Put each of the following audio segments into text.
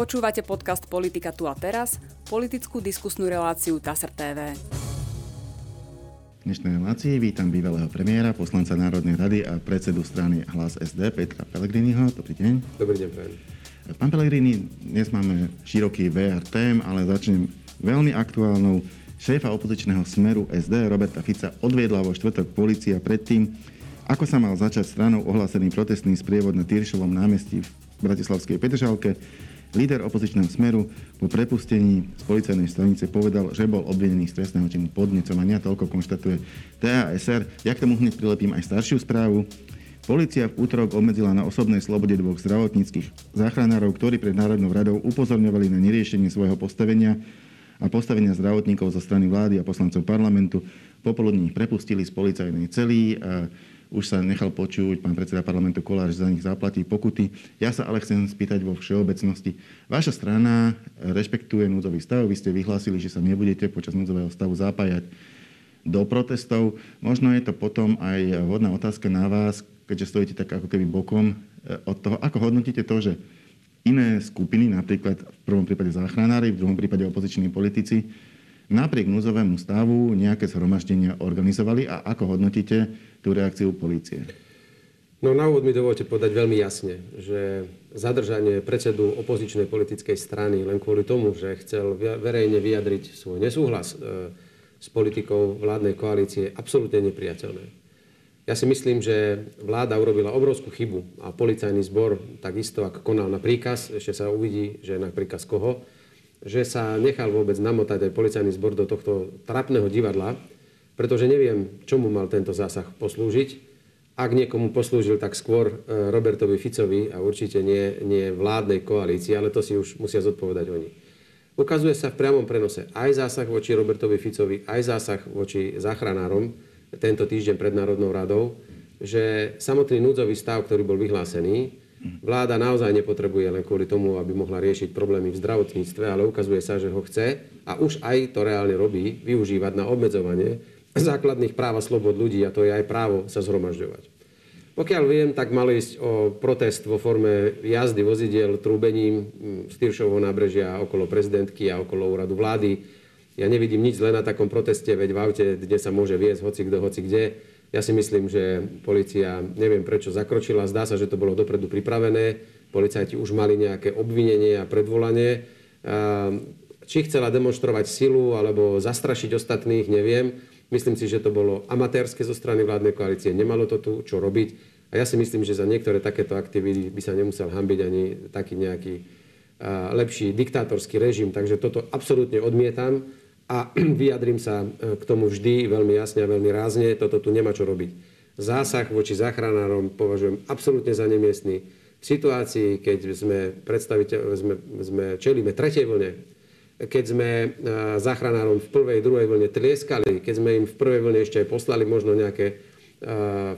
Počúvate podcast Politika tu a teraz, politickú diskusnú reláciu TASR TV. V dnešnej relácii vítam bývalého premiéra, poslanca Národnej rady a predsedu strany Hlas SD Petra Pellegriniho. Dobrý deň. Dobrý deň, prajem. Pán Pellegrini, dnes máme široký VR tém, ale začnem veľmi aktuálnou. Šéfa opozičného smeru SD Roberta Fica odviedla vo štvrtok policia predtým, ako sa mal začať stranou ohlásený protestný sprievod na Tyršovom námestí v Bratislavskej Petržalke, líder opozičného smeru po prepustení z policajnej stanice povedal, že bol obvinený z trestného činu podnecovania, toľko konštatuje TASR. Ja k tomu hneď prilepím aj staršiu správu. Polícia v útorok obmedzila na osobnej slobode dvoch zdravotníckých záchranárov, ktorí pred Národnou radou upozorňovali na neriešenie svojho postavenia a postavenia zdravotníkov zo strany vlády a poslancov parlamentu. Popoludní prepustili z policajnej celý. A už sa nechal počuť pán predseda parlamentu Kolár, že za nich zaplatí pokuty. Ja sa ale chcem spýtať vo všeobecnosti. Vaša strana rešpektuje núdzový stav. Vy ste vyhlásili, že sa nebudete počas núdzového stavu zapájať do protestov. Možno je to potom aj hodná otázka na vás, keďže stojíte tak ako keby bokom eh, od toho, ako hodnotíte to, že iné skupiny, napríklad v prvom prípade záchranári, v druhom prípade opoziční politici, napriek núzovému stavu nejaké zhromaždenia organizovali a ako hodnotíte tú reakciu polície? No na úvod mi dovolte povedať veľmi jasne, že zadržanie predsedu opozičnej politickej strany len kvôli tomu, že chcel verejne vyjadriť svoj nesúhlas e, s politikou vládnej koalície je absolútne nepriateľné. Ja si myslím, že vláda urobila obrovskú chybu a policajný zbor takisto, ako konal na príkaz, ešte sa uvidí, že na príkaz koho, že sa nechal vôbec namotať aj policajný zbor do tohto trapného divadla, pretože neviem, čomu mal tento zásah poslúžiť. Ak niekomu poslúžil, tak skôr e, Robertovi Ficovi a určite nie, nie vládnej koalícii, ale to si už musia zodpovedať oni. Ukazuje sa v priamom prenose aj zásah voči Robertovi Ficovi, aj zásah voči záchranárom tento týždeň pred Národnou radou, že samotný núdzový stav, ktorý bol vyhlásený, vláda naozaj nepotrebuje len kvôli tomu, aby mohla riešiť problémy v zdravotníctve, ale ukazuje sa, že ho chce a už aj to reálne robí, využívať na obmedzovanie základných práv a slobod ľudí a to je aj právo sa zhromažďovať. Pokiaľ viem, tak malo ísť o protest vo forme jazdy vozidiel trúbením z Tyršovho nábrežia okolo prezidentky a okolo úradu vlády. Ja nevidím nič zle na takom proteste, veď v aute, kde sa môže viesť hoci kto, hoci kde. Ja si myslím, že policia, neviem prečo, zakročila. Zdá sa, že to bolo dopredu pripravené. Policajti už mali nejaké obvinenie a predvolanie. Či chcela demonstrovať silu alebo zastrašiť ostatných, neviem. Myslím si, že to bolo amatérske zo strany vládnej koalície, nemalo to tu čo robiť. A ja si myslím, že za niektoré takéto aktivity by sa nemusel hambiť ani taký nejaký a, lepší diktátorský režim. Takže toto absolútne odmietam a vyjadrím sa e, k tomu vždy veľmi jasne a veľmi rázne. Toto tu nemá čo robiť. Zásah voči záchranárom považujem absolútne za nemiestný. V situácii, keď sme, sme, sme čelíme tretej vlne keď sme e, záchranárom v prvej, druhej vlne tlieskali, keď sme im v prvej vlne ešte aj poslali možno nejaké e,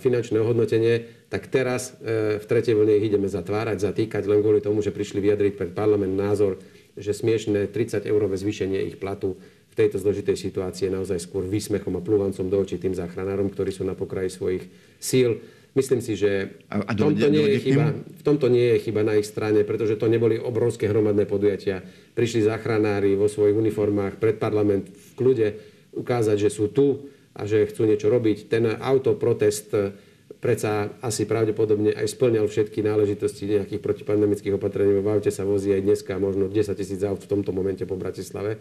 finančné ohodnotenie, tak teraz e, v tretej vlne ich ideme zatvárať, zatýkať len kvôli tomu, že prišli vyjadriť pred parlament názor, že smiešné 30 eurové zvýšenie ich platu v tejto zložitej situácii je naozaj skôr výsmechom a plúvancom do očí tým záchranárom, ktorí sú na pokraji svojich síl. Myslím si, že v tomto, nie je chyba, v tomto nie je chyba na ich strane, pretože to neboli obrovské hromadné podujatia. Prišli záchranári vo svojich uniformách pred parlament v kľude ukázať, že sú tu a že chcú niečo robiť. Ten autoprotest predsa asi pravdepodobne aj splňal všetky náležitosti nejakých protipandemických opatrení. V aute sa vozí aj dneska možno 10 tisíc aut v tomto momente po Bratislave.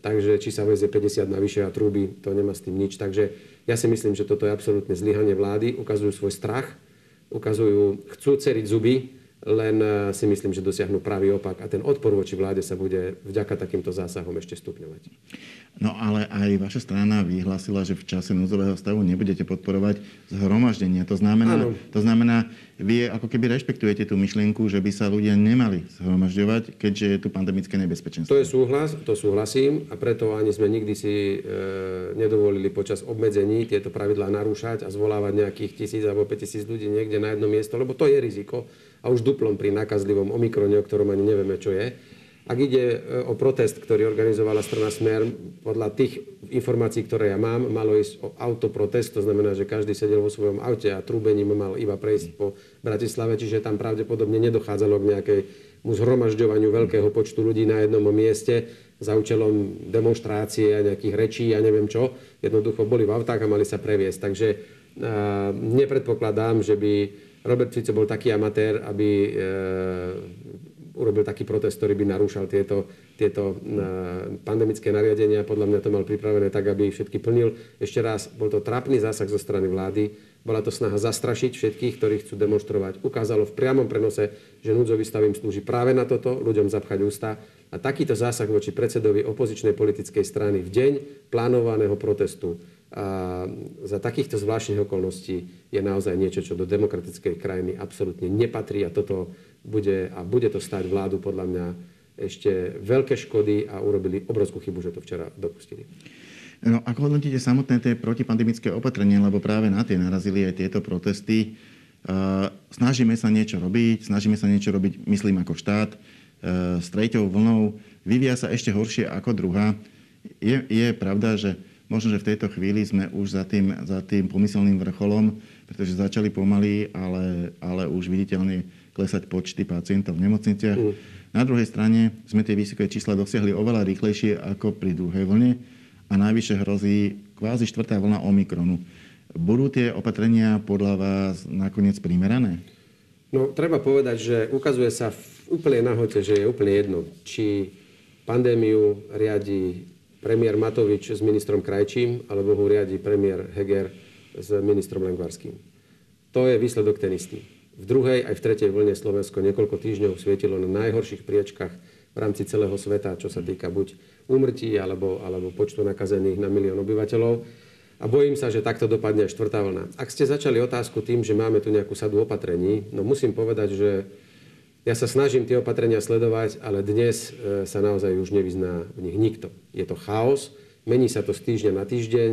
Takže či sa vezie 50 navyše a trúby, to nemá s tým nič. Takže ja si myslím, že toto je absolútne zlyhanie vlády. Ukazujú svoj strach, ukazujú, chcú ceriť zuby, len eh, si myslím, že dosiahnu pravý opak a ten odpor voči vláde sa bude vďaka takýmto zásahom ešte stupňovať. No ale aj vaša strana vyhlásila, že v čase núzového stavu nebudete podporovať zhromaždenia. To znamená, to znamená, vy ako keby rešpektujete tú myšlienku, že by sa ľudia nemali zhromažďovať, keďže je tu pandemické nebezpečenstvo. To je súhlas, to súhlasím a preto ani sme nikdy si e, nedovolili počas obmedzení tieto pravidlá narúšať a zvolávať nejakých tisíc alebo 5000 ľudí niekde na jedno miesto, lebo to je riziko a už duplom pri nakazlivom omikrone, o ktorom ani nevieme, čo je. Ak ide e, o protest, ktorý organizovala strana Smer, podľa tých informácií, ktoré ja mám, malo ísť o autoprotest, to znamená, že každý sedel vo svojom aute a trúbením mal iba prejsť po Bratislave, čiže tam pravdepodobne nedochádzalo k nejakému zhromažďovaniu veľkého počtu ľudí na jednom mieste za účelom demonstrácie a nejakých rečí a ja neviem čo. Jednoducho boli v autách a mali sa previesť. Takže uh, nepredpokladám, že by Robert Fico bol taký amatér, aby uh, urobil taký protest, ktorý by narúšal tieto, tieto eh, pandemické nariadenia. Podľa mňa to mal pripravené tak, aby všetky plnil. Ešte raz, bol to trápny zásah zo strany vlády. Bola to snaha zastrašiť všetkých, ktorí chcú demonstrovať. Ukázalo v priamom prenose, že núdzový stav im slúži práve na toto, ľuďom zapchať ústa. A takýto zásah voči predsedovi opozičnej politickej strany v deň plánovaného protestu a za takýchto zvláštnych okolností je naozaj niečo, čo do demokratickej krajiny absolútne nepatrí a toto bude, a bude to stať vládu podľa mňa ešte veľké škody a urobili obrovskú chybu, že to včera dopustili. No, ako hodnotíte samotné tie protipandemické opatrenia, lebo práve na tie narazili aj tieto protesty. Uh, snažíme sa niečo robiť, snažíme sa niečo robiť, myslím, ako štát, uh, s treťou vlnou. Vyvíja sa ešte horšie ako druhá. Je, je pravda, že Možno, že v tejto chvíli sme už za tým, za tým pomyselným vrcholom, pretože začali pomaly, ale, ale už viditeľne klesať počty pacientov v nemocniciach. Mm. Na druhej strane sme tie vysoké čísla dosiahli oveľa rýchlejšie ako pri druhej vlne a najvyššie hrozí kvázi štvrtá vlna Omikronu. Budú tie opatrenia podľa vás nakoniec primerané? No, treba povedať, že ukazuje sa v úplne nahote, že je úplne jedno, či pandémiu riadi premiér Matovič s ministrom Krajčím, alebo ho riadi premiér Heger s ministrom Lengvarským. To je výsledok ten istý. V druhej aj v tretej vlne Slovensko niekoľko týždňov svietilo na najhorších priečkach v rámci celého sveta, čo sa týka buď úmrtí alebo, alebo počtu nakazených na milión obyvateľov. A bojím sa, že takto dopadne aj štvrtá vlna. Ak ste začali otázku tým, že máme tu nejakú sadu opatrení, no musím povedať, že ja sa snažím tie opatrenia sledovať, ale dnes e, sa naozaj už nevyzná v nich nikto. Je to chaos, mení sa to z týždňa na týždeň.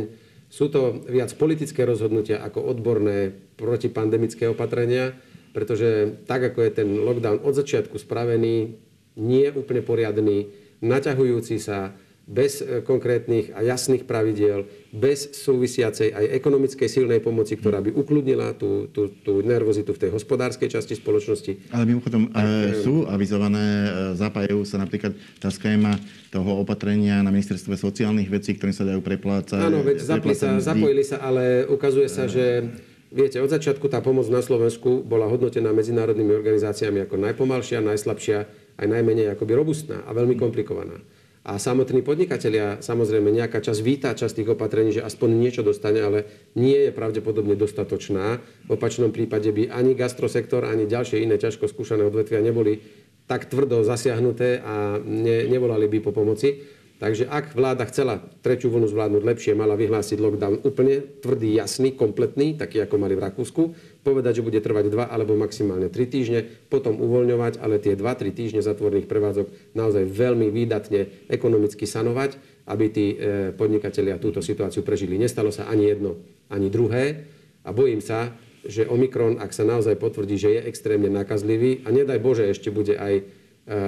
Sú to viac politické rozhodnutia ako odborné protipandemické opatrenia, pretože tak, ako je ten lockdown od začiatku spravený, nie úplne poriadný, naťahujúci sa, bez e, konkrétnych a jasných pravidiel, bez súvisiacej aj ekonomickej silnej pomoci, ktorá by ukludnila tú, tú, tú nervozitu v tej hospodárskej časti spoločnosti. Ale mimochodom tak, e, sú avizované, e, zapájajú sa napríklad tá schéma toho opatrenia na ministerstve sociálnych vecí, ktorým sa dajú preplácať. Áno, veď zapli sa, zapojili sa, ale ukazuje sa, že Viete, od začiatku tá pomoc na Slovensku bola hodnotená medzinárodnými organizáciami ako najpomalšia, najslabšia, aj najmenej akoby robustná a veľmi komplikovaná. A samotní podnikatelia, samozrejme, nejaká časť víta časť tých opatrení, že aspoň niečo dostane, ale nie je pravdepodobne dostatočná. V opačnom prípade by ani gastrosektor, ani ďalšie iné ťažko skúšané odvetvia neboli tak tvrdo zasiahnuté a ne, nevolali by po pomoci. Takže ak vláda chcela tretiu vlnu zvládnuť lepšie, mala vyhlásiť lockdown úplne tvrdý, jasný, kompletný, taký ako mali v Rakúsku, povedať, že bude trvať 2 alebo maximálne 3 týždne, potom uvoľňovať, ale tie 2-3 týždne zatvorných prevádzok naozaj veľmi výdatne ekonomicky sanovať, aby tí e, podnikatelia túto situáciu prežili. Nestalo sa ani jedno, ani druhé a bojím sa, že Omikron, ak sa naozaj potvrdí, že je extrémne nakazlivý a nedaj Bože ešte bude aj e,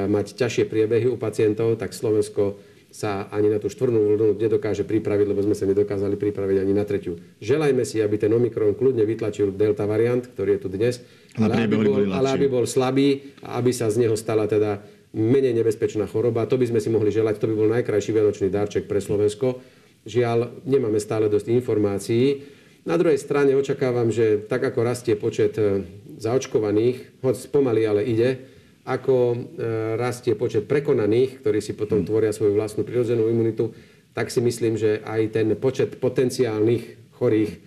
mať ťažšie priebehy u pacientov, tak Slovensko sa ani na tú štvrnú vlnu nedokáže pripraviť, lebo sme sa nedokázali pripraviť ani na tretiu. Želajme si, aby ten Omikron kľudne vytlačil delta variant, ktorý je tu dnes, ale aby, bol, ale aby bol slabý a aby sa z neho stala teda menej nebezpečná choroba. To by sme si mohli želať, to by bol najkrajší vianočný darček pre Slovensko. Žiaľ, nemáme stále dosť informácií. Na druhej strane očakávam, že tak ako rastie počet e, zaočkovaných, hoď pomaly, ale ide, ako e, rastie počet prekonaných, ktorí si potom tvoria svoju vlastnú prirodzenú imunitu, tak si myslím, že aj ten počet potenciálnych chorých e,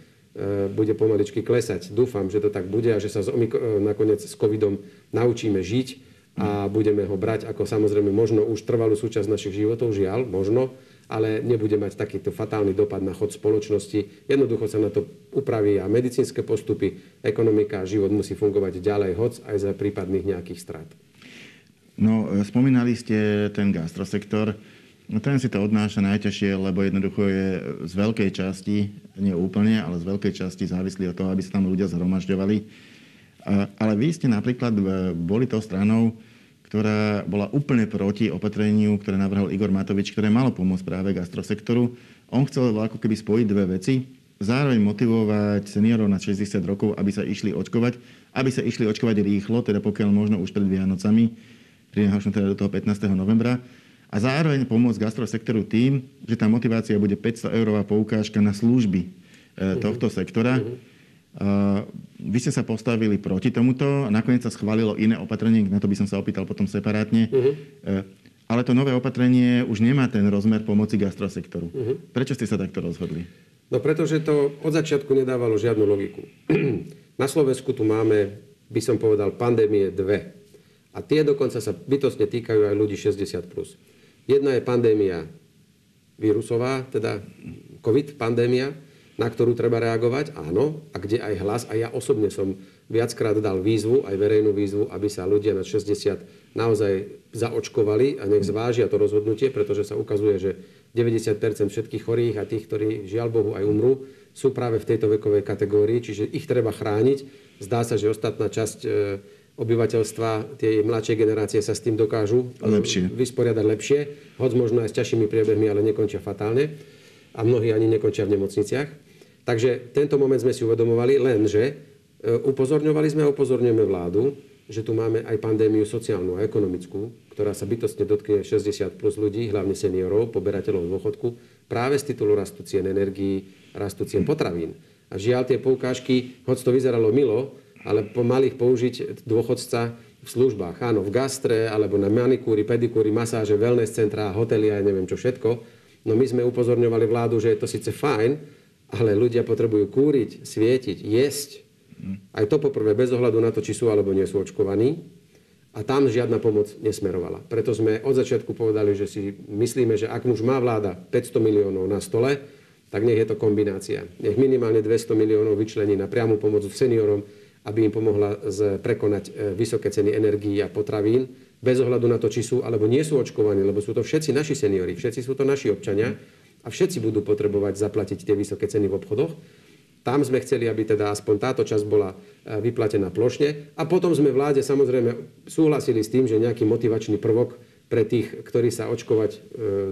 bude pomaličky klesať. Dúfam, že to tak bude a že sa z omik- e, nakoniec s covidom naučíme žiť a budeme ho brať ako samozrejme možno už trvalú súčasť našich životov, žiaľ, možno, ale nebude mať takýto fatálny dopad na chod spoločnosti. Jednoducho sa na to upraví a medicínske postupy, ekonomika život musí fungovať ďalej, hoc aj za prípadných nejakých strát. No, e, spomínali ste ten gastrosektor. No, ten si to odnáša najťažšie, lebo jednoducho je z veľkej časti, nie úplne, ale z veľkej časti závislí od toho, aby sa tam ľudia zhromažďovali. Ale vy ste napríklad e, boli tou stranou, ktorá bola úplne proti opatreniu, ktoré navrhol Igor Matovič, ktoré malo pomôcť práve gastrosektoru. On chcel ako keby spojiť dve veci. Zároveň motivovať seniorov na 60 rokov, aby sa išli očkovať, aby sa išli očkovať rýchlo, teda pokiaľ možno už pred Vianocami, pri teda do toho 15. novembra. A zároveň pomôcť gastrosektoru tým, že tá motivácia bude 500 eurová poukážka na služby e, tohto sektora. Uh-huh vy ste sa postavili proti tomuto a nakoniec sa schválilo iné opatrenie, na to by som sa opýtal potom separátne. Uh-huh. Ale to nové opatrenie už nemá ten rozmer pomoci gastrosektoru. Uh-huh. Prečo ste sa takto rozhodli? No pretože to od začiatku nedávalo žiadnu logiku. Na Slovensku tu máme, by som povedal, pandémie dve. A tie dokonca sa bytostne týkajú aj ľudí 60+. Plus. Jedna je pandémia vírusová, teda COVID pandémia, na ktorú treba reagovať, áno, a kde aj hlas. A ja osobne som viackrát dal výzvu, aj verejnú výzvu, aby sa ľudia na 60 naozaj zaočkovali a nech zvážia to rozhodnutie, pretože sa ukazuje, že 90% všetkých chorých a tých, ktorí žiaľ Bohu aj umrú, sú práve v tejto vekovej kategórii, čiže ich treba chrániť. Zdá sa, že ostatná časť e, obyvateľstva, tie mladšie generácie sa s tým dokážu e, lepšie. vysporiadať lepšie, hoď možno aj s ťažšími priebehmi, ale nekončia fatálne a mnohí ani nekončia v nemocniciach. Takže tento moment sme si uvedomovali, lenže e, upozorňovali sme a upozorňujeme vládu, že tu máme aj pandémiu sociálnu a ekonomickú, ktorá sa bytostne dotkne 60 plus ľudí, hlavne seniorov, poberateľov dôchodku, práve z titulu rastu cien energií, rastu cien potravín. A žiaľ, tie poukážky, hoď to vyzeralo milo, ale pomaly ich použiť dôchodca v službách, áno, v gastre, alebo na manikúry, pedikúry, masáže, wellness centrá, hotely a neviem čo všetko, No my sme upozorňovali vládu, že je to síce fajn, ale ľudia potrebujú kúriť, svietiť, jesť. Aj to poprvé bez ohľadu na to, či sú alebo nie sú očkovaní. A tam žiadna pomoc nesmerovala. Preto sme od začiatku povedali, že si myslíme, že ak už má vláda 500 miliónov na stole, tak nech je to kombinácia. Nech minimálne 200 miliónov vyčlení na priamu pomoc seniorom, aby im pomohla prekonať e, vysoké ceny energií a potravín bez ohľadu na to, či sú alebo nie sú očkovaní, lebo sú to všetci naši seniori, všetci sú to naši občania a všetci budú potrebovať zaplatiť tie vysoké ceny v obchodoch. Tam sme chceli, aby teda aspoň táto časť bola e, vyplatená plošne. A potom sme vláde samozrejme súhlasili s tým, že nejaký motivačný prvok pre tých, ktorí sa očkovať e,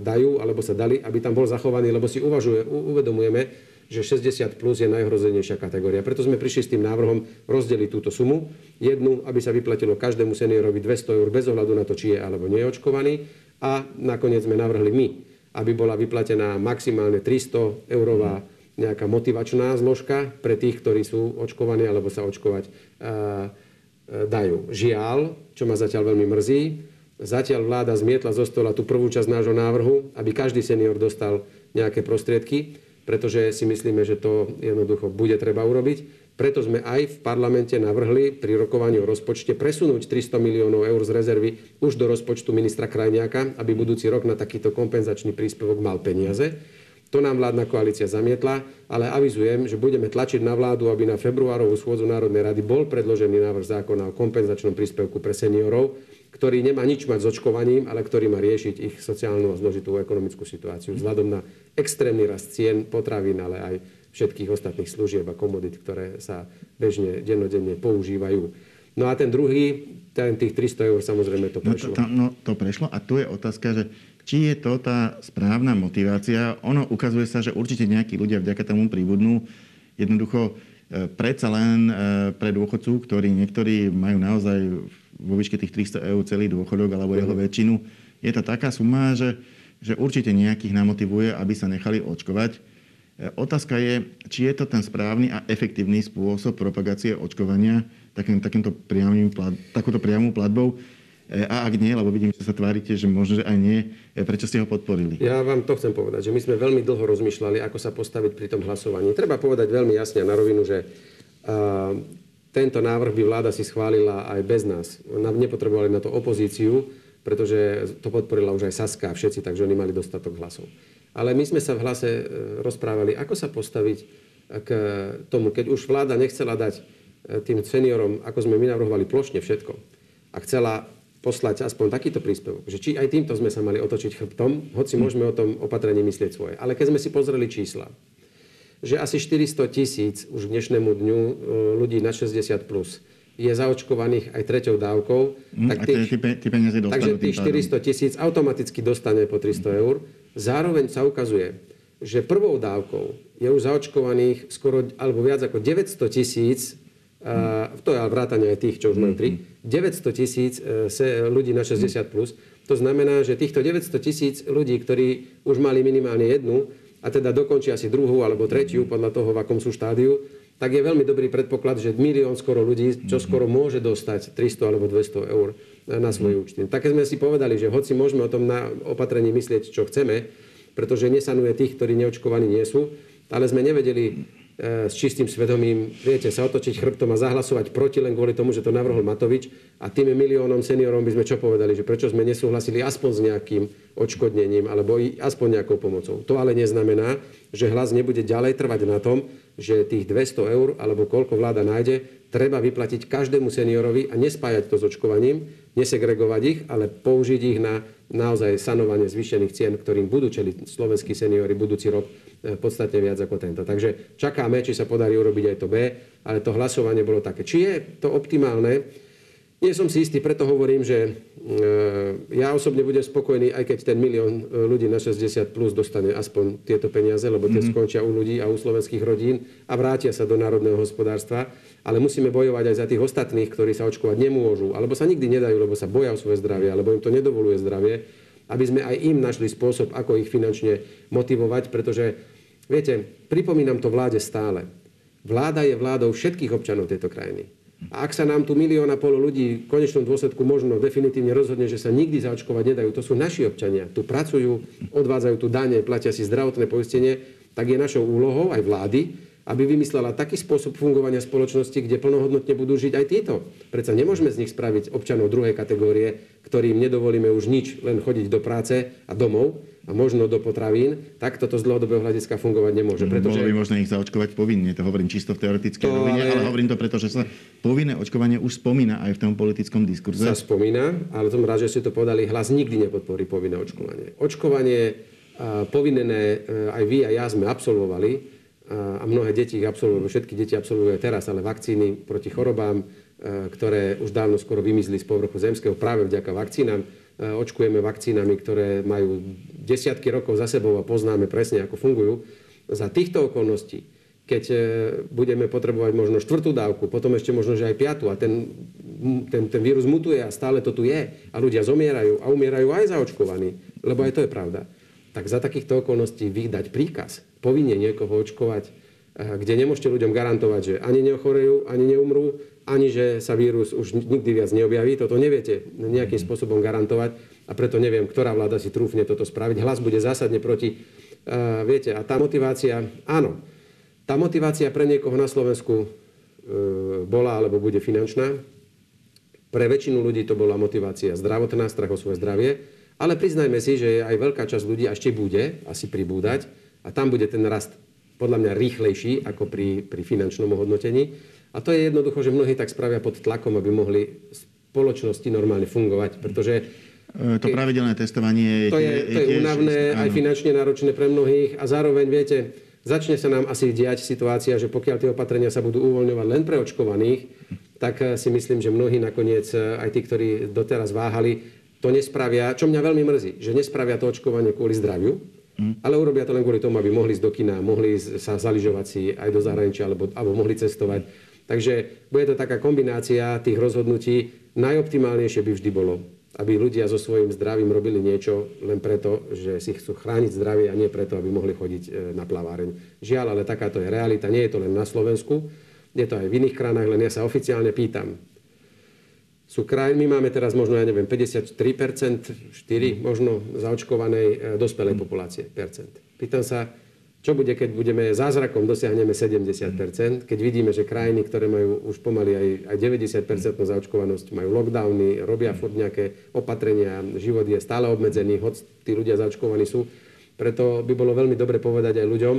dajú alebo sa dali, aby tam bol zachovaný, lebo si uvažuje, uvedomujeme, že 60 plus je najhrozenejšia kategória. Preto sme prišli s tým návrhom rozdeliť túto sumu. Jednu, aby sa vyplatilo každému seniorovi 200 eur bez ohľadu na to, či je alebo nie je očkovaný. A nakoniec sme navrhli my, aby bola vyplatená maximálne 300 eurová nejaká motivačná zložka pre tých, ktorí sú očkovaní alebo sa očkovať dajú. Žiaľ, čo ma zatiaľ veľmi mrzí, zatiaľ vláda zmietla zo stola tú prvú časť nášho návrhu, aby každý senior dostal nejaké prostriedky pretože si myslíme, že to jednoducho bude treba urobiť. Preto sme aj v parlamente navrhli pri rokovaní o rozpočte presunúť 300 miliónov eur z rezervy už do rozpočtu ministra Krajniaka, aby budúci rok na takýto kompenzačný príspevok mal peniaze. To nám vládna koalícia zamietla, ale avizujem, že budeme tlačiť na vládu, aby na februárovú schôdzu Národnej rady bol predložený návrh zákona o kompenzačnom príspevku pre seniorov, ktorý nemá nič mať s očkovaním, ale ktorý má riešiť ich sociálnu a zložitú ekonomickú situáciu vzhľadom na extrémny rast cien potravín, ale aj všetkých ostatných služieb a komodít, ktoré sa bežne, dennodenne používajú. No a ten druhý, ten tých 300 eur, samozrejme to prešlo. No to, no, to prešlo a tu je otázka, že či je to tá správna motivácia. Ono ukazuje sa, že určite nejakí ľudia vďaka tomu príbudnú. Jednoducho predsa len e, pre dôchodcu, ktorí niektorí majú naozaj vo výške tých 300 eur celý dôchodok alebo jeho mhm. väčšinu. Je to taká suma, že, že určite nejakých namotivuje, aby sa nechali očkovať. E, otázka je, či je to ten správny a efektívny spôsob propagácie očkovania takým, takýmto priamým, takúto priamou platbou. E, a ak nie, lebo vidím, že sa tvárite, že možno, že aj nie, e, prečo ste ho podporili? Ja vám to chcem povedať, že my sme veľmi dlho rozmýšľali, ako sa postaviť pri tom hlasovaní. Treba povedať veľmi jasne a na rovinu, že tento návrh by vláda si schválila aj bez nás. Nepotrebovali na to opozíciu, pretože to podporila už aj Saska a všetci, takže oni mali dostatok hlasov. Ale my sme sa v hlase e, rozprávali, ako sa postaviť k tomu, keď už vláda nechcela dať e, tým seniorom, ako sme my navrhovali plošne všetko, a chcela poslať aspoň takýto príspevok, že či aj týmto sme sa mali otočiť chrbtom, hoci môžeme o tom opatrení myslieť svoje. Ale keď sme si pozreli čísla, že asi 400 tisíc už k dnešnému dňu e, ľudí na 60 plus je zaočkovaných aj treťou dávkou. Mm, tak tých, peniaze dostanú Takže tých 400 tisíc automaticky dostane po 300 eur. Zároveň sa ukazuje, že prvou dávkou je už zaočkovaných skoro, alebo viac ako 900 tisíc, uh, to je ale vrátanie aj tých, čo už majú 3, 900 tisíc uh, ľudí na 60+. Plus. To znamená, že týchto 900 tisíc ľudí, ktorí už mali minimálne jednu, a teda dokončia si druhú alebo tretiu podľa toho, v akom sú štádiu, tak je veľmi dobrý predpoklad, že milión skoro ľudí, čo skoro môže dostať 300 alebo 200 eur na svoje účty. Také sme si povedali, že hoci môžeme o tom na opatrení myslieť, čo chceme, pretože nesanuje tých, ktorí neočkovaní nie sú, ale sme nevedeli E, s čistým svedomím, viete, sa otočiť chrbtom a zahlasovať proti len kvôli tomu, že to navrhol Matovič a tým miliónom seniorom by sme čo povedali, že prečo sme nesúhlasili aspoň s nejakým odškodnením alebo aspoň nejakou pomocou. To ale neznamená, že hlas nebude ďalej trvať na tom, že tých 200 eur alebo koľko vláda nájde, treba vyplatiť každému seniorovi a nespájať to s očkovaním, nesegregovať ich, ale použiť ich na naozaj sanovanie zvýšených cien, ktorým budú čeliť slovenskí seniori budúci rok e, podstatne viac ako tento. Takže čakáme, či sa podarí urobiť aj to B, ale to hlasovanie bolo také. Či je to optimálne? Nie som si istý, preto hovorím, že e, ja osobne budem spokojný, aj keď ten milión e, ľudí na 60 plus dostane aspoň tieto peniaze, lebo tie mm-hmm. skončia u ľudí a u slovenských rodín a vrátia sa do národného hospodárstva. Ale musíme bojovať aj za tých ostatných, ktorí sa očkovať nemôžu, alebo sa nikdy nedajú, lebo sa boja o svoje zdravie, alebo im to nedovoluje zdravie, aby sme aj im našli spôsob, ako ich finančne motivovať, pretože, viete, pripomínam to vláde stále. Vláda je vládou všetkých občanov tejto krajiny. A ak sa nám tu milión a pol ľudí v konečnom dôsledku možno definitívne rozhodne, že sa nikdy zaočkovať nedajú, to sú naši občania. Tu pracujú, odvádzajú tu dane, platia si zdravotné poistenie, tak je našou úlohou aj vlády, aby vymyslela taký spôsob fungovania spoločnosti, kde plnohodnotne budú žiť aj títo. Predsa nemôžeme z nich spraviť občanov druhej kategórie, ktorým nedovolíme už nič, len chodiť do práce a domov, a možno do potravín, tak toto z dlhodobého hľadiska fungovať nemôže. Mhm, pretože... Bolo by možné ich zaočkovať povinne, to hovorím čisto v teoretickej to, rovine, ale... ale hovorím to preto, že sa povinné očkovanie už spomína aj v tom politickom diskurze. Sa spomína, ale som rád, že ste to podali. Hlas nikdy nepodporí povinné očkovanie. Očkovanie povinnené aj vy a ja sme absolvovali a mnohé deti ich absolvujú, všetky deti absolvujú teraz, ale vakcíny proti chorobám, ktoré už dávno skoro vymizli z povrchu zemského práve vďaka vakcínám, E, očkujeme vakcínami, ktoré majú desiatky rokov za sebou a poznáme presne, ako fungujú. Za týchto okolností, keď e, budeme potrebovať možno štvrtú dávku, potom ešte možno, že aj piatu a ten, ten, ten vírus mutuje a stále to tu je a ľudia zomierajú a umierajú aj zaočkovaní, lebo aj to je pravda, tak za takýchto okolností vydať príkaz, povinne niekoho očkovať, e, kde nemôžete ľuďom garantovať, že ani neochorejú, ani neumrú, ani že sa vírus už nikdy viac neobjaví. Toto neviete nejakým spôsobom garantovať a preto neviem, ktorá vláda si trúfne toto spraviť. Hlas bude zásadne proti. Uh, viete, a tá motivácia, áno, tá motivácia pre niekoho na Slovensku uh, bola alebo bude finančná. Pre väčšinu ľudí to bola motivácia zdravotná, strach o svoje zdravie, ale priznajme si, že aj veľká časť ľudí ešte bude asi pribúdať a tam bude ten rast podľa mňa rýchlejší ako pri, pri finančnom ohodnotení. A to je jednoducho, že mnohí tak spravia pod tlakom, aby mohli spoločnosti normálne fungovať, pretože e, to pravidelné testovanie to je, je, to je, je únavné, áno. aj finančne náročné pre mnohých a zároveň, viete, začne sa nám asi diať situácia, že pokiaľ tie opatrenia sa budú uvoľňovať len pre očkovaných, tak e, si myslím, že mnohí nakoniec, e, aj tí, ktorí doteraz váhali, to nespravia, čo mňa veľmi mrzí, že nespravia to očkovanie kvôli zdraviu, mm. ale urobia to len kvôli tomu, aby mohli ísť do kina, mohli sa zaližovať si aj do zahraničia, alebo, alebo mohli cestovať Takže bude to taká kombinácia tých rozhodnutí. Najoptimálnejšie by vždy bolo, aby ľudia so svojím zdravím robili niečo len preto, že si chcú chrániť zdravie a nie preto, aby mohli chodiť e, na plaváreň. Žiaľ, ale takáto je realita. Nie je to len na Slovensku, je to aj v iných krajinách, len ja sa oficiálne pýtam. Sú krajiny, my máme teraz možno, ja neviem, 53%, 4 možno zaočkovanej e, dospelej populácie, percent. Pýtam sa, čo bude, keď budeme zázrakom dosiahneme 70% keď vidíme, že krajiny, ktoré majú už pomaly aj, aj 90% zaočkovanosť, majú lockdowny, robia furt nejaké opatrenia, život je stále obmedzený, hoď tí ľudia zaočkovaní sú. Preto by bolo veľmi dobre povedať aj ľuďom,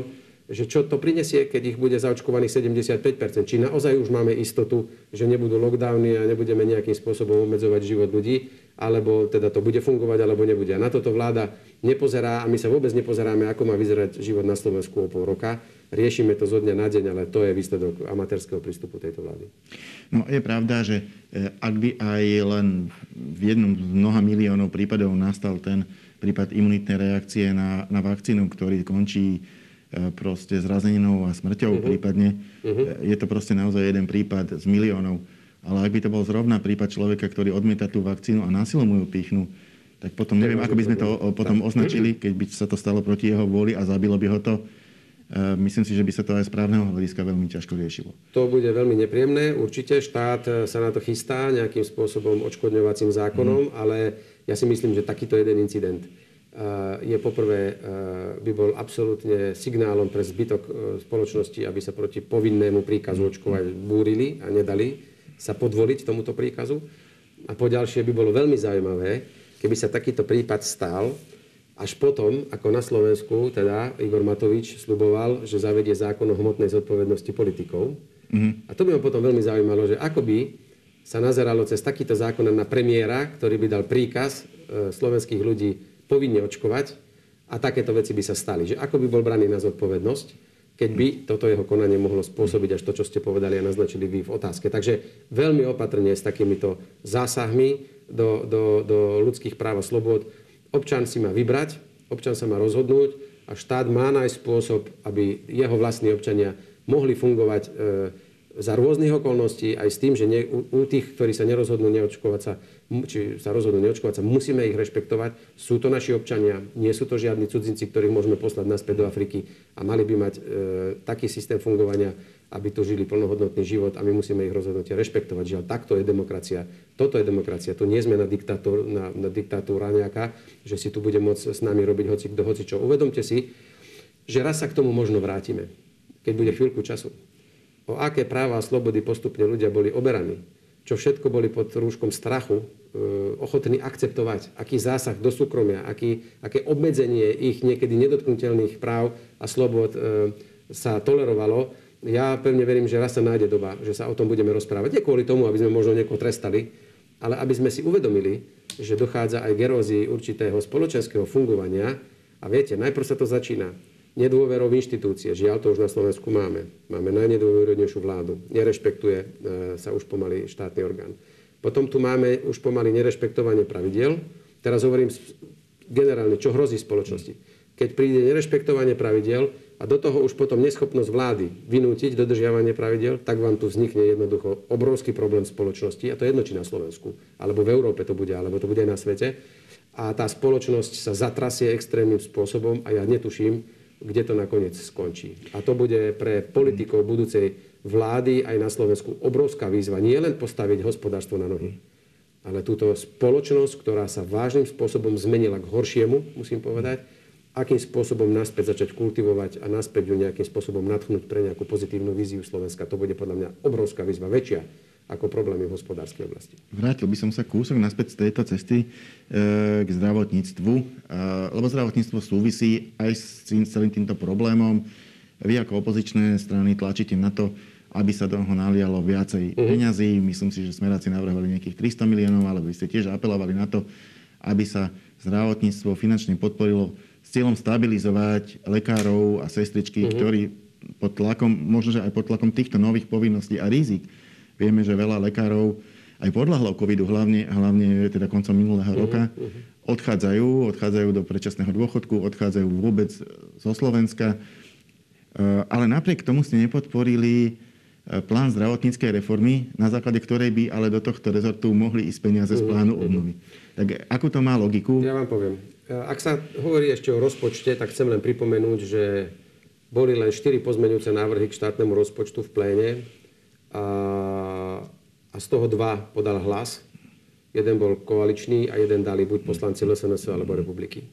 že čo to prinesie, keď ich bude zaočkovaných 75%. Či naozaj už máme istotu, že nebudú lockdowny a nebudeme nejakým spôsobom obmedzovať život ľudí, alebo teda to bude fungovať, alebo nebude. A na toto vláda nepozerá a my sa vôbec nepozeráme, ako má vyzerať život na Slovensku o pol roka. riešime to zo dňa na deň, ale to je výsledok amatérskeho prístupu tejto vlády. No je pravda, že e, ak by aj len v jednom z mnoha miliónov prípadov nastal ten prípad imunitnej reakcie na, na vakcínu, ktorý končí e, proste zrazeninou a smrťou uh-huh. prípadne, uh-huh. je to proste naozaj jeden prípad z miliónov. Ale ak by to bol zrovna prípad človeka, ktorý odmieta tú vakcínu a násilom ju pichnú, tak potom neviem, ako by sme to potom označili, keď by sa to stalo proti jeho vôli a zabilo by ho to. E, myslím si, že by sa to aj z právneho hľadiska veľmi ťažko riešilo. To bude veľmi nepríjemné. Určite štát e, sa na to chystá nejakým spôsobom odškodňovacím zákonom, mm. ale ja si myslím, že takýto jeden incident e, je poprvé, by bol absolútne signálom pre zbytok spoločnosti, aby sa proti povinnému príkazu očkovať búrili a nedali sa podvoliť tomuto príkazu. A po ďalšie by bolo veľmi zaujímavé, keby sa takýto prípad stal, až potom, ako na Slovensku, teda Igor Matovič sluboval, že zavedie zákon o hmotnej zodpovednosti politikov. Mm-hmm. A to by ma potom veľmi zaujímalo, že ako by sa nazeralo cez takýto zákon na premiéra, ktorý by dal príkaz e, slovenských ľudí povinne očkovať a takéto veci by sa stali. Že ako by bol braný na zodpovednosť, keď by toto jeho konanie mohlo spôsobiť až to, čo ste povedali a naznačili vy v otázke. Takže veľmi opatrne s takýmito zásahmi do, do, do ľudských práv a slobod. Občan si má vybrať, občan sa má rozhodnúť a štát má nájsť spôsob, aby jeho vlastní občania mohli fungovať e, za rôznych okolností, aj s tým, že nie, u, u tých, ktorí sa nerozhodnú neočkovať sa, či sa rozhodnú neočkovať sa, musíme ich rešpektovať. Sú to naši občania, nie sú to žiadni cudzinci, ktorých môžeme poslať naspäť do Afriky a mali by mať e, taký systém fungovania, aby tu žili plnohodnotný život a my musíme ich rozhodnutia rešpektovať. Žiaľ, takto je demokracia. Toto je demokracia. Tu nie sme na, diktátor, na, na diktatúra nejaká, že si tu bude môcť s nami robiť hoci kto, hoci čo. Uvedomte si, že raz sa k tomu možno vrátime, keď bude chvíľku času. O aké práva a slobody postupne ľudia boli oberaní, čo všetko boli pod rúškom strachu e, ochotní akceptovať, aký zásah do súkromia, aký, aké obmedzenie ich niekedy nedotknutelných práv a slobod e, sa tolerovalo, ja pevne verím, že raz sa nájde doba, že sa o tom budeme rozprávať. Nie kvôli tomu, aby sme možno niekoho trestali, ale aby sme si uvedomili, že dochádza aj k erózii určitého spoločenského fungovania. A viete, najprv sa to začína nedôverou v inštitúcie. Žiaľ, to už na Slovensku máme. Máme najnedôverodnejšiu vládu. Nerešpektuje e, sa už pomaly štátny orgán. Potom tu máme už pomaly nerešpektovanie pravidiel. Teraz hovorím generálne, čo hrozí spoločnosti. Keď príde nerešpektovanie pravidel, a do toho už potom neschopnosť vlády vynútiť dodržiavanie pravidel, tak vám tu vznikne jednoducho obrovský problém spoločnosti, a to jedno či na Slovensku, alebo v Európe to bude, alebo to bude aj na svete. A tá spoločnosť sa zatrasie extrémnym spôsobom a ja netuším, kde to nakoniec skončí. A to bude pre politikov budúcej vlády aj na Slovensku obrovská výzva. Nie len postaviť hospodárstvo na nohy, ale túto spoločnosť, ktorá sa vážnym spôsobom zmenila k horšiemu, musím povedať, akým spôsobom naspäť začať kultivovať a naspäť ju nejakým spôsobom natchnúť pre nejakú pozitívnu víziu Slovenska. To bude podľa mňa obrovská výzva, väčšia ako problémy v hospodárskej oblasti. Vrátil by som sa kúsok naspäť z tejto cesty e, k zdravotníctvu, e, lebo zdravotníctvo súvisí aj s celým týmto problémom. Vy ako opozičné strany tlačíte na to, aby sa do toho nalialo viacej uh-huh. peňazí. Myslím si, že smeráci navrhovali nejakých 300 miliónov, ale vy ste tiež apelovali na to, aby sa zdravotníctvo finančne podporilo cieľom stabilizovať lekárov a sestričky, uh-huh. ktorí pod tlakom, možno, že aj pod tlakom týchto nových povinností a rizik. Vieme, že veľa lekárov aj podľahlo covidu, hlavne, hlavne teda koncom minulého uh-huh. roka, odchádzajú, odchádzajú do predčasného dôchodku, odchádzajú vôbec zo Slovenska. E, ale napriek tomu ste nepodporili e, plán zdravotníckej reformy, na základe ktorej by ale do tohto rezortu mohli ísť peniaze z plánu obnovy. Tak akú to má logiku? Ja vám poviem. Ak sa hovorí ešte o rozpočte, tak chcem len pripomenúť, že boli len 4 pozmeňujúce návrhy k štátnemu rozpočtu v pléne a, a z toho dva podal hlas. Jeden bol koaličný a jeden dali buď poslanci LSNS alebo republiky.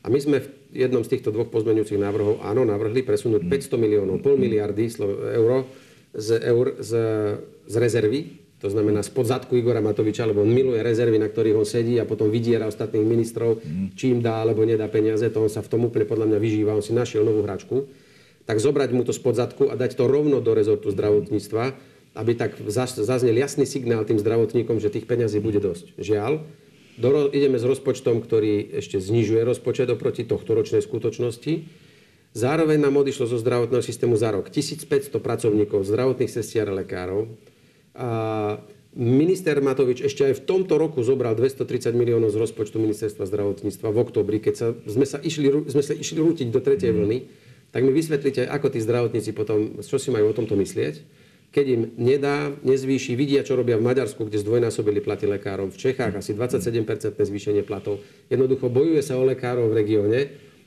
A my sme v jednom z týchto dvoch pozmeňujúcich návrhov áno navrhli presunúť 500 miliónov, pol miliardy eur z, eur z, z rezervy to znamená spod zadku Igora Matoviča, lebo on miluje rezervy, na ktorých on sedí a potom vydiera ostatných ministrov, čím dá alebo nedá peniaze, to on sa v tom úplne podľa mňa vyžíva, on si našiel novú hračku, tak zobrať mu to spod zadku a dať to rovno do rezortu zdravotníctva, aby tak zaznel jasný signál tým zdravotníkom, že tých peňazí bude dosť. Žiaľ, do, ideme s rozpočtom, ktorý ešte znižuje rozpočet oproti tohto ročnej skutočnosti. Zároveň nám odišlo zo zdravotného systému za rok 1500 pracovníkov, zdravotných sestier a lekárov. A minister Matovič ešte aj v tomto roku zobral 230 miliónov z rozpočtu ministerstva zdravotníctva v oktobri, keď sa, sme, sa išli, sme sa išli rútiť do tretej vlny. Tak mi vysvetlite, ako tí zdravotníci potom, čo si majú o tomto myslieť keď im nedá, nezvýši, vidia, čo robia v Maďarsku, kde zdvojnásobili platy lekárom, v Čechách asi 27% zvýšenie platov. Jednoducho bojuje sa o lekárov v regióne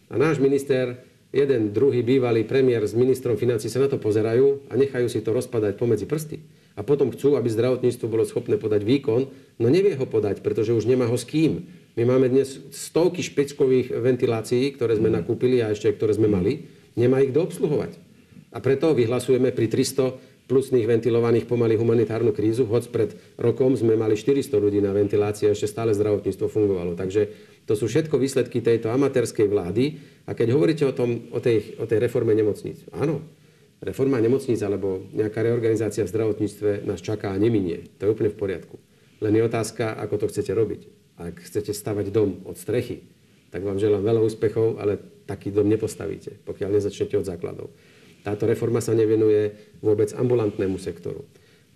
a náš minister jeden, druhý bývalý premiér s ministrom financí sa na to pozerajú a nechajú si to rozpadať pomedzi prsty. A potom chcú, aby zdravotníctvo bolo schopné podať výkon, no nevie ho podať, pretože už nemá ho s kým. My máme dnes stovky špeckových ventilácií, ktoré sme nakúpili a ešte ktoré sme mali. Nemá ich kto obsluhovať. A preto vyhlasujeme pri 300 plusných ventilovaných pomaly humanitárnu krízu, hoď pred rokom sme mali 400 ľudí na ventilácii a ešte stále zdravotníctvo fungovalo. Takže to sú všetko výsledky tejto amatérskej vlády. A keď hovoríte o, tom, o, tej, o tej reforme nemocníc, áno, reforma nemocníc alebo nejaká reorganizácia v zdravotníctve nás čaká a neminie. To je úplne v poriadku. Len je otázka, ako to chcete robiť. Ak chcete stavať dom od strechy, tak vám želám veľa úspechov, ale taký dom nepostavíte, pokiaľ nezačnete od základov. Táto reforma sa nevenuje vôbec ambulantnému sektoru.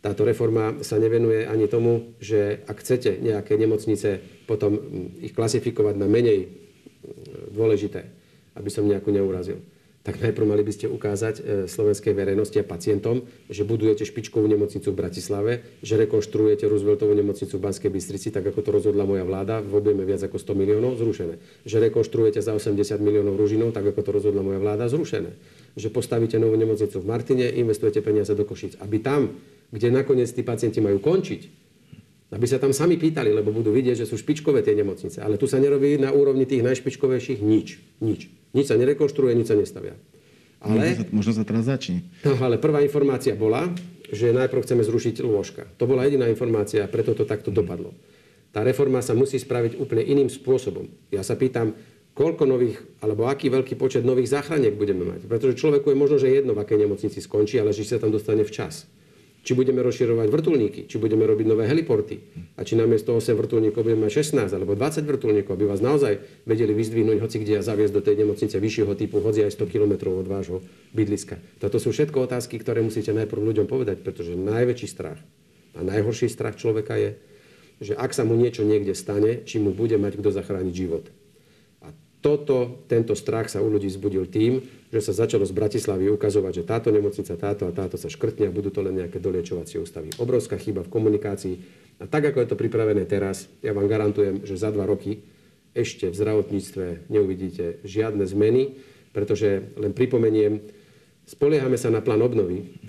Táto reforma sa nevenuje ani tomu, že ak chcete nejaké nemocnice potom mm, ich klasifikovať na menej mm, dôležité, aby som nejakú neurazil, tak najprv mali by ste ukázať e, slovenskej verejnosti a pacientom, že budujete špičkovú nemocnicu v Bratislave, že rekonštruujete Rooseveltovú nemocnicu v Banskej Bystrici, tak ako to rozhodla moja vláda, v objeme viac ako 100 miliónov, zrušené. Že rekonštruujete za 80 miliónov Ružinov, tak ako to rozhodla moja vláda, zrušené. Že postavíte novú nemocnicu v Martine, investujete peniaze do Košic. Aby tam kde nakoniec tí pacienti majú končiť, aby sa tam sami pýtali, lebo budú vidieť, že sú špičkové tie nemocnice. Ale tu sa nerobí na úrovni tých najšpičkovejších nič. Nič. Nič sa nerekonštruuje, nič sa nestavia. Ale, možno, sa, možno sa teraz začne. No, ale prvá informácia bola, že najprv chceme zrušiť lôžka. To bola jediná informácia, preto to takto dopadlo. Tá reforma sa musí spraviť úplne iným spôsobom. Ja sa pýtam, koľko nových, alebo aký veľký počet nových záchraniek budeme mať. Pretože človeku je možno, že jedno, v akej nemocnici skončí, ale že sa tam dostane včas či budeme rozširovať vrtulníky, či budeme robiť nové heliporty a či namiesto 8 vrtulníkov budeme mať 16 alebo 20 vrtulníkov, aby vás naozaj vedeli vyzdvihnúť hoci kde a zaviesť do tej nemocnice vyššieho typu, hoci aj 100 km od vášho bydliska. Toto sú všetko otázky, ktoré musíte najprv ľuďom povedať, pretože najväčší strach a najhorší strach človeka je, že ak sa mu niečo niekde stane, či mu bude mať kto zachrániť život toto, tento strach sa u ľudí zbudil tým, že sa začalo z Bratislavy ukazovať, že táto nemocnica, táto a táto sa škrtne a budú to len nejaké doliečovacie ústavy. Obrovská chyba v komunikácii. A tak, ako je to pripravené teraz, ja vám garantujem, že za dva roky ešte v zdravotníctve neuvidíte žiadne zmeny, pretože len pripomeniem, spoliehame sa na plán obnovy,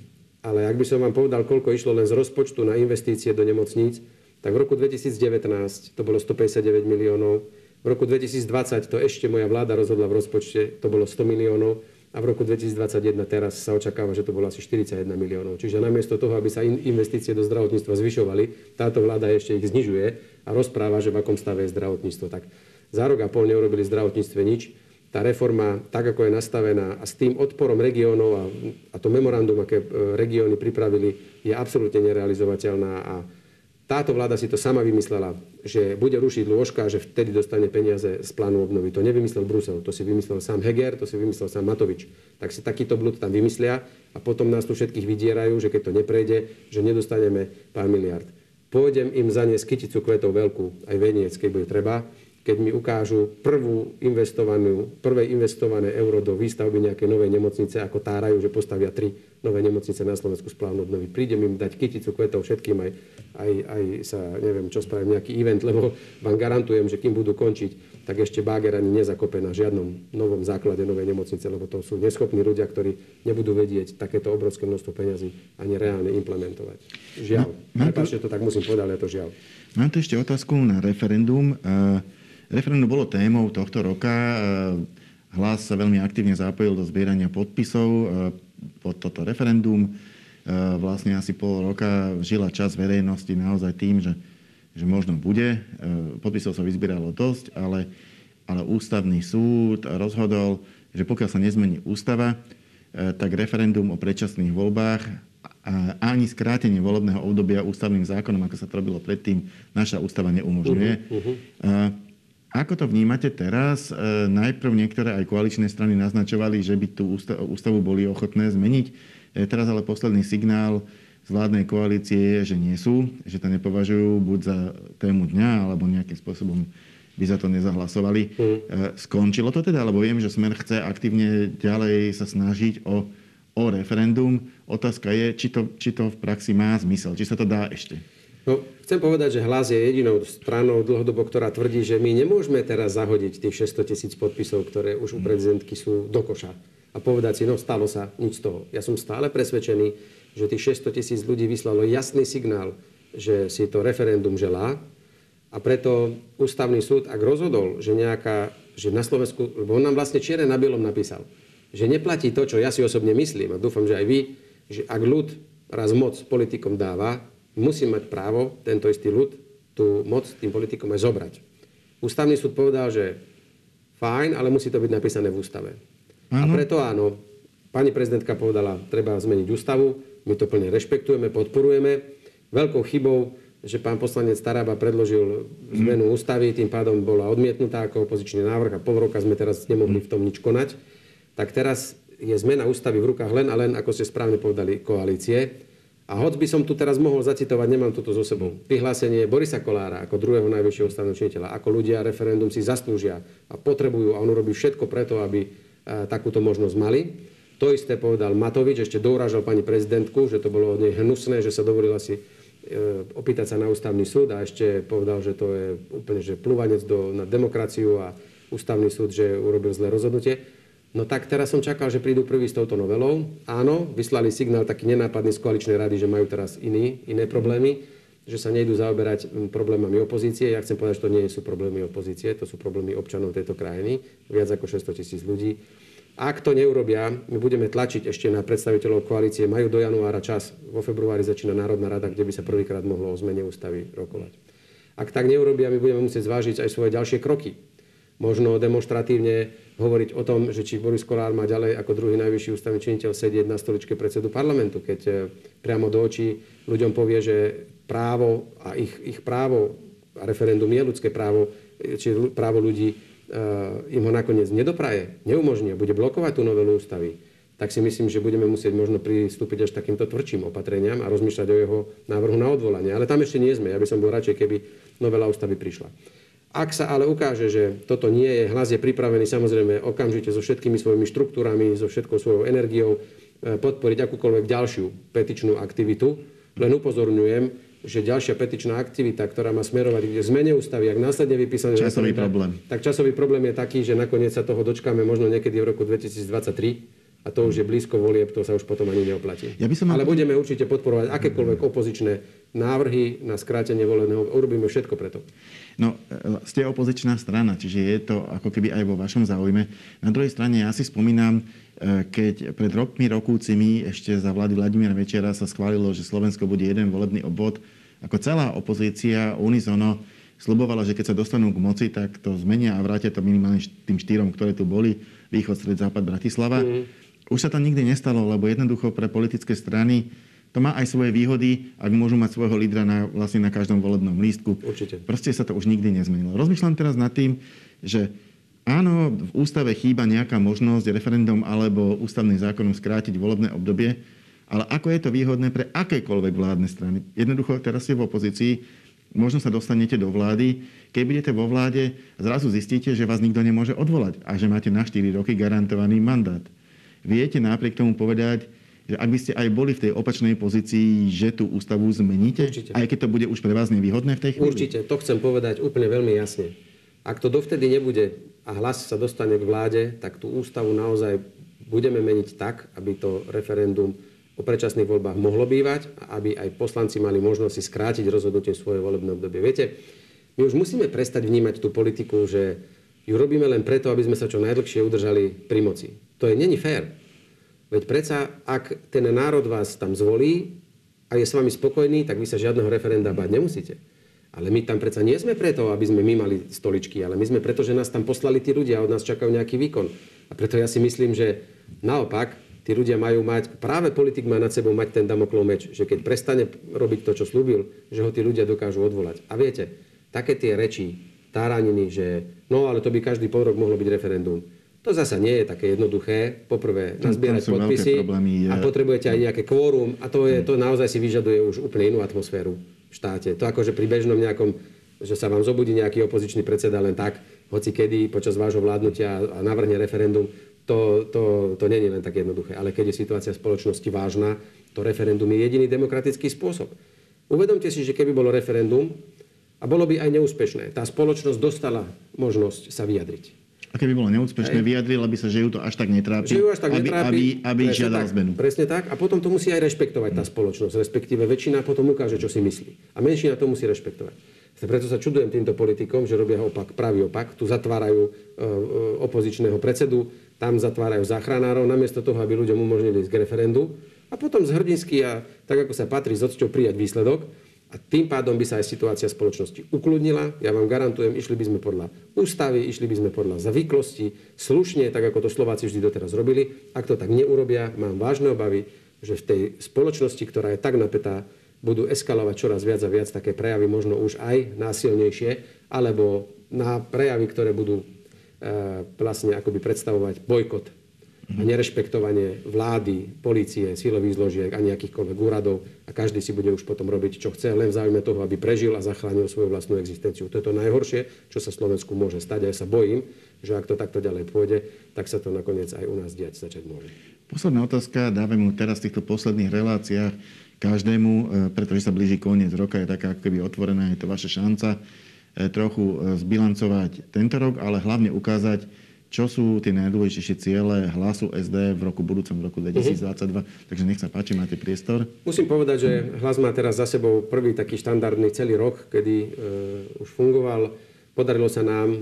ale ak by som vám povedal, koľko išlo len z rozpočtu na investície do nemocníc, tak v roku 2019 to bolo 159 miliónov, v roku 2020 to ešte moja vláda rozhodla v rozpočte, to bolo 100 miliónov a v roku 2021 teraz sa očakáva, že to bolo asi 41 miliónov. Čiže namiesto toho, aby sa investície do zdravotníctva zvyšovali, táto vláda ešte ich znižuje a rozpráva, že v akom stave je zdravotníctvo. Tak za rok a pol neurobili zdravotníctve nič. Tá reforma, tak ako je nastavená a s tým odporom regiónov a, a to memorandum, aké e, regióny pripravili, je absolútne nerealizovateľná a táto vláda si to sama vymyslela, že bude rušiť lôžka a že vtedy dostane peniaze z plánu obnovy. To nevymyslel Brusel, to si vymyslel sám Heger, to si vymyslel sám Matovič. Tak si takýto blud tam vymyslia a potom nás tu všetkých vydierajú, že keď to neprejde, že nedostaneme pár miliard. Pôjdem im zaniesť kyticu kvetov veľkú, aj veniec, keď bude treba, keď mi ukážu prvú investovanú, prvé investované euro do výstavby nejakej novej nemocnice, ako tárajú, že postavia tri nové nemocnice na Slovensku z plánu obnovy. Prídem im dať kyticu kvetov všetkým, aj, aj, aj sa, neviem, čo spravím, nejaký event, lebo vám garantujem, že kým budú končiť, tak ešte Báger ani nezakope na žiadnom novom základe novej nemocnice, lebo to sú neschopní ľudia, ktorí nebudú vedieť takéto obrovské množstvo peňazí ani reálne implementovať. Žiaľ. No, Prepačte, to tak musím povedať, ale to žiaľ. Mám tu ešte otázku na referendum. Uh Referendum bolo témou tohto roka. Hlas sa veľmi aktívne zapojil do zbierania podpisov e, pod toto referendum. E, vlastne asi pol roka žila čas verejnosti naozaj tým, že, že možno bude. E, podpisov sa vyzbieralo dosť, ale, ale ústavný súd rozhodol, že pokiaľ sa nezmení ústava, tak referendum o predčasných voľbách a ani skrátenie volebného obdobia ústavným zákonom, ako sa to robilo predtým, naša ústava neumožňuje. Uh-huh, uh-huh. Ako to vnímate teraz? E, najprv niektoré aj koaličné strany naznačovali, že by tú ústavu boli ochotné zmeniť. E, teraz ale posledný signál z vládnej koalície je, že nie sú, že to nepovažujú buď za tému dňa, alebo nejakým spôsobom by za to nezahlasovali. Mm. Skončilo to teda? Lebo viem, že Smer chce aktívne ďalej sa snažiť o, o referendum. Otázka je, či to, či to v praxi má zmysel, či sa to dá ešte. No, chcem povedať, že hlas je jedinou stranou dlhodobo, ktorá tvrdí, že my nemôžeme teraz zahodiť tých 600 tisíc podpisov, ktoré už u prezidentky sú do koša. A povedať si, no stalo sa, nič z toho. Ja som stále presvedčený, že tých 600 tisíc ľudí vyslalo jasný signál, že si to referendum želá. A preto ústavný súd, ak rozhodol, že, nejaká, že na Slovensku, lebo on nám vlastne čiere na bielom napísal, že neplatí to, čo ja si osobne myslím, a dúfam, že aj vy, že ak ľud raz moc politikom dáva, musí mať právo, tento istý ľud, tú moc tým politikom aj zobrať. Ústavný súd povedal, že fajn, ale musí to byť napísané v ústave. Ano. A preto áno, pani prezidentka povedala, treba zmeniť ústavu, my to plne rešpektujeme, podporujeme. Veľkou chybou, že pán poslanec Taraba predložil zmenu ústavy, tým pádom bola odmietnutá ako opozičný návrh a pol roka sme teraz nemohli v tom nič konať, tak teraz je zmena ústavy v rukách len a len, ako ste správne povedali, koalície. A hoď by som tu teraz mohol zacitovať, nemám toto so sebou, vyhlásenie Borisa Kolára ako druhého najvyššieho ústavného činiteľa, ako ľudia referendum si zaslúžia a potrebujú a on robí všetko preto, aby e, takúto možnosť mali. To isté povedal Matovič, ešte douražal pani prezidentku, že to bolo od nej hnusné, že sa dovolila si e, opýtať sa na ústavný súd a ešte povedal, že to je úplne že plúvanec do, na demokraciu a ústavný súd, že urobil zlé rozhodnutie. No tak teraz som čakal, že prídu prvý s touto novelou. Áno, vyslali signál taký nenápadný z koaličnej rady, že majú teraz iný, iné problémy, že sa nejdú zaoberať problémami opozície. Ja chcem povedať, že to nie sú problémy opozície, to sú problémy občanov tejto krajiny, viac ako 600 tisíc ľudí. Ak to neurobia, my budeme tlačiť ešte na predstaviteľov koalície. Majú do januára čas. Vo februári začína Národná rada, kde by sa prvýkrát mohlo o zmene ústavy rokovať. Ak tak neurobia, my budeme musieť zvážiť aj svoje ďalšie kroky možno demonstratívne hovoriť o tom, že či Boris Kolár má ďalej ako druhý najvyšší ústavný činiteľ sedieť na stoličke predsedu parlamentu, keď e, priamo do očí ľuďom povie, že právo a ich, ich právo, a referendum je ľudské právo, e, či právo ľudí uh, im ho nakoniec nedopraje, neumožní, bude blokovať tú novelu ústavy, tak si myslím, že budeme musieť možno pristúpiť až takýmto tvrdším opatreniam a rozmýšľať o jeho návrhu na odvolanie. Ale tam ešte nie sme. Ja by som bol radšej, keby novela ústavy prišla. Ak sa ale ukáže, že toto nie je, hlas je pripravený samozrejme okamžite so všetkými svojimi štruktúrami, so všetkou svojou energiou e, podporiť akúkoľvek ďalšiu petičnú aktivitu. Len upozorňujem, že ďalšia petičná aktivita, ktorá má smerovať k zmene ústavy, ak následne vypísané... Časový problém. Tak časový problém je taký, že nakoniec sa toho dočkáme možno niekedy v roku 2023 a to už je blízko volieb, to sa už potom ani neoplatí. Ja by som Ale budeme určite podporovať akékoľvek opozičné návrhy na skrátenie voleného. Urobíme všetko preto. No, ste opozičná strana, čiže je to ako keby aj vo vašom záujme. Na druhej strane ja si spomínam, e, keď pred rokmi, rokúcimi ešte za vlády Vladimíra Večera sa schválilo, že Slovensko bude jeden volebný obvod, ako celá opozícia unizono slubovala, že keď sa dostanú k moci, tak to zmenia a vrátia to minimálne tým štyrom, ktoré tu boli, východ, stred, západ, Bratislava. Mm. Už sa to nikdy nestalo, lebo jednoducho pre politické strany to má aj svoje výhody, ak môžu mať svojho lídra na, vlastne na každom volebnom lístku. Určite. Proste sa to už nikdy nezmenilo. Rozmýšľam teraz nad tým, že áno, v ústave chýba nejaká možnosť referendum alebo ústavným zákonom skrátiť volebné obdobie, ale ako je to výhodné pre akékoľvek vládne strany? Jednoducho, teraz ste v opozícii, možno sa dostanete do vlády, keď budete vo vláde, zrazu zistíte, že vás nikto nemôže odvolať a že máte na 4 roky garantovaný mandát viete napriek tomu povedať, že ak by ste aj boli v tej opačnej pozícii, že tú ústavu zmeníte? Určite. Aj keď to bude už pre vás nevýhodné v tej chvíli? Určite, to chcem povedať úplne veľmi jasne. Ak to dovtedy nebude a hlas sa dostane k vláde, tak tú ústavu naozaj budeme meniť tak, aby to referendum o predčasných voľbách mohlo bývať a aby aj poslanci mali možnosť si skrátiť rozhodnutie svoje volebné obdobie. Viete, my už musíme prestať vnímať tú politiku, že ju robíme len preto, aby sme sa čo najdlhšie udržali pri moci. To je není fér. Veď predsa, ak ten národ vás tam zvolí a je s vami spokojný, tak vy sa žiadneho referenda bať nemusíte. Ale my tam predsa nie sme preto, aby sme my mali stoličky, ale my sme preto, že nás tam poslali tí ľudia a od nás čakajú nejaký výkon. A preto ja si myslím, že naopak, tí ľudia majú mať, práve politik má nad sebou mať ten damoklov meč, že keď prestane robiť to, čo slúbil, že ho tí ľudia dokážu odvolať. A viete, také tie reči, táraniny, že no ale to by každý pol rok mohlo byť referendum. To zasa nie je také jednoduché. Poprvé, nazbierať podpisy problémy, je... a potrebujete aj nejaké kvórum a to, je, to naozaj si vyžaduje už úplne inú atmosféru v štáte. To akože pri bežnom nejakom, že sa vám zobudí nejaký opozičný predseda len tak, hoci kedy počas vášho vládnutia a navrhne referendum, to, to, to nie je len tak jednoduché. Ale keď je situácia v spoločnosti vážna, to referendum je jediný demokratický spôsob. Uvedomte si, že keby bolo referendum a bolo by aj neúspešné, tá spoločnosť dostala možnosť sa vyjadriť. A keby bolo neúspešné, Hej. vyjadrila by sa, že ju to až tak netrápi, že ju až tak aby, netrápi, aby, aby žiadala tak, zmenu. Presne tak. A potom to musí aj rešpektovať tá spoločnosť. Respektíve väčšina potom ukáže, čo si myslí. A menšina to musí rešpektovať. Preto sa čudujem týmto politikom, že robia opak, pravý opak. Tu zatvárajú e, e, opozičného predsedu, tam zatvárajú záchranárov, namiesto toho, aby ľuďom umožnili ísť k referendu. A potom z hrdinsky a tak, ako sa patrí, z prijať výsledok a tým pádom by sa aj situácia spoločnosti ukludnila. Ja vám garantujem, išli by sme podľa ústavy, išli by sme podľa zvyklosti, slušne, tak ako to Slováci vždy doteraz robili. Ak to tak neurobia, mám vážne obavy, že v tej spoločnosti, ktorá je tak napätá, budú eskalovať čoraz viac a viac také prejavy, možno už aj násilnejšie, alebo na prejavy, ktoré budú e, vlastne akoby predstavovať bojkot nerešpektovanie vlády, policie, sílových zložiek a nejakýchkoľvek úradov a každý si bude už potom robiť, čo chce, len v záujme toho, aby prežil a zachránil svoju vlastnú existenciu. To je to najhoršie, čo sa Slovensku môže stať a ja sa bojím, že ak to takto ďalej pôjde, tak sa to nakoniec aj u nás diať začať môže. Posledná otázka, dávam mu teraz v týchto posledných reláciách každému, e, pretože sa blíži koniec roka, je taká ako keby otvorená, je to vaša šanca e, trochu e, zbilancovať tento rok, ale hlavne ukázať, čo sú tie najdôležitejšie ciele hlasu SD v roku budúcom, v roku 2022. Uh-huh. Takže nech sa páči, máte priestor. Musím povedať, že hlas má teraz za sebou prvý taký štandardný celý rok, kedy e, už fungoval. Podarilo sa nám e,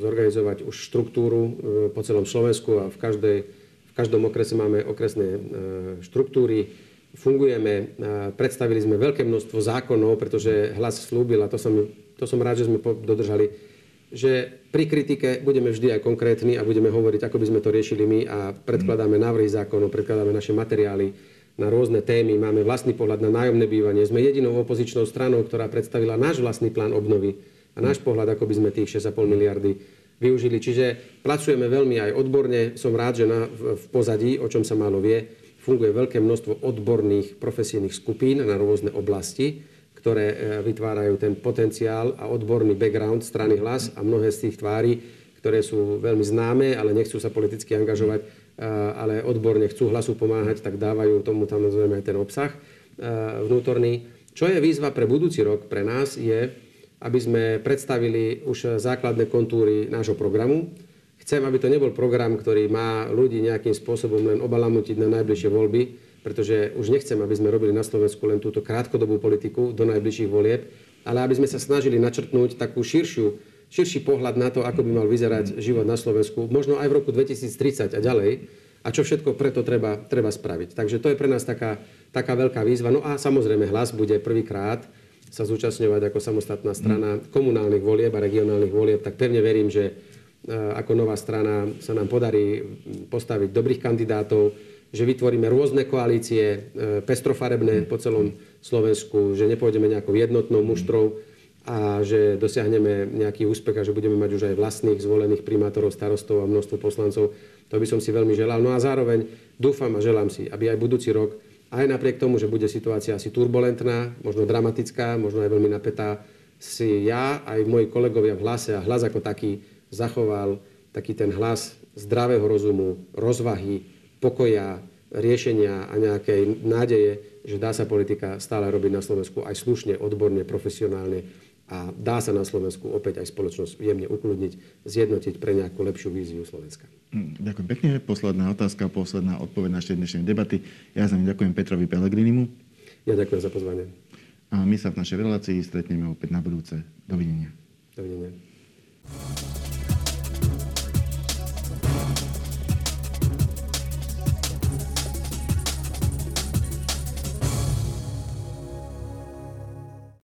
zorganizovať už štruktúru e, po celom Slovensku a v, každej, v každom okrese máme okresné e, štruktúry. Fungujeme, e, predstavili sme veľké množstvo zákonov, pretože hlas slúbil a to som, to som rád, že sme dodržali že pri kritike budeme vždy aj konkrétni a budeme hovoriť, ako by sme to riešili my a predkladáme návrhy zákonov, predkladáme naše materiály na rôzne témy, máme vlastný pohľad na nájomné bývanie. Sme jedinou opozičnou stranou, ktorá predstavila náš vlastný plán obnovy a náš pohľad, ako by sme tých 6,5 miliardy využili. Čiže pracujeme veľmi aj odborne. Som rád, že na, v, pozadí, o čom sa málo vie, funguje veľké množstvo odborných profesijných skupín na rôzne oblasti ktoré e, vytvárajú ten potenciál a odborný background strany hlas a mnohé z tých tvári, ktoré sú veľmi známe, ale nechcú sa politicky angažovať, e, ale odborne chcú hlasu pomáhať, tak dávajú tomu tam aj ten obsah e, vnútorný. Čo je výzva pre budúci rok pre nás je, aby sme predstavili už základné kontúry nášho programu. Chcem, aby to nebol program, ktorý má ľudí nejakým spôsobom len obalamutiť na najbližšie voľby, pretože už nechcem, aby sme robili na Slovensku len túto krátkodobú politiku do najbližších volieb, ale aby sme sa snažili načrtnúť takú širšiu, širší pohľad na to, ako by mal vyzerať život na Slovensku, možno aj v roku 2030 a ďalej, a čo všetko preto treba, treba spraviť. Takže to je pre nás taká, taká veľká výzva. No a samozrejme hlas bude prvýkrát sa zúčastňovať ako samostatná strana komunálnych volieb a regionálnych volieb, tak pevne verím, že e, ako nová strana sa nám podarí postaviť dobrých kandidátov, že vytvoríme rôzne koalície, e, pestrofarebné po celom Slovensku, že nepôjdeme nejakou jednotnou muštrou a že dosiahneme nejaký úspech a že budeme mať už aj vlastných zvolených primátorov, starostov a množstvo poslancov. To by som si veľmi želal. No a zároveň dúfam a želám si, aby aj budúci rok, aj napriek tomu, že bude situácia asi turbulentná, možno dramatická, možno aj veľmi napätá, si ja aj moji kolegovia v hlase a hlas ako taký zachoval taký ten hlas zdravého rozumu, rozvahy, pokoja, riešenia a nejakej nádeje, že dá sa politika stále robiť na Slovensku aj slušne, odborne, profesionálne a dá sa na Slovensku opäť aj spoločnosť jemne ukludniť, zjednotiť pre nejakú lepšiu víziu Slovenska. Hm, ďakujem pekne. Posledná otázka, posledná odpoveď našej dnešnej debaty. Ja za ďakujem Petrovi Pelegrinimu. Ja ďakujem za pozvanie. A my sa v našej relácii stretneme opäť na budúce. Dovidenia. Dovidenia.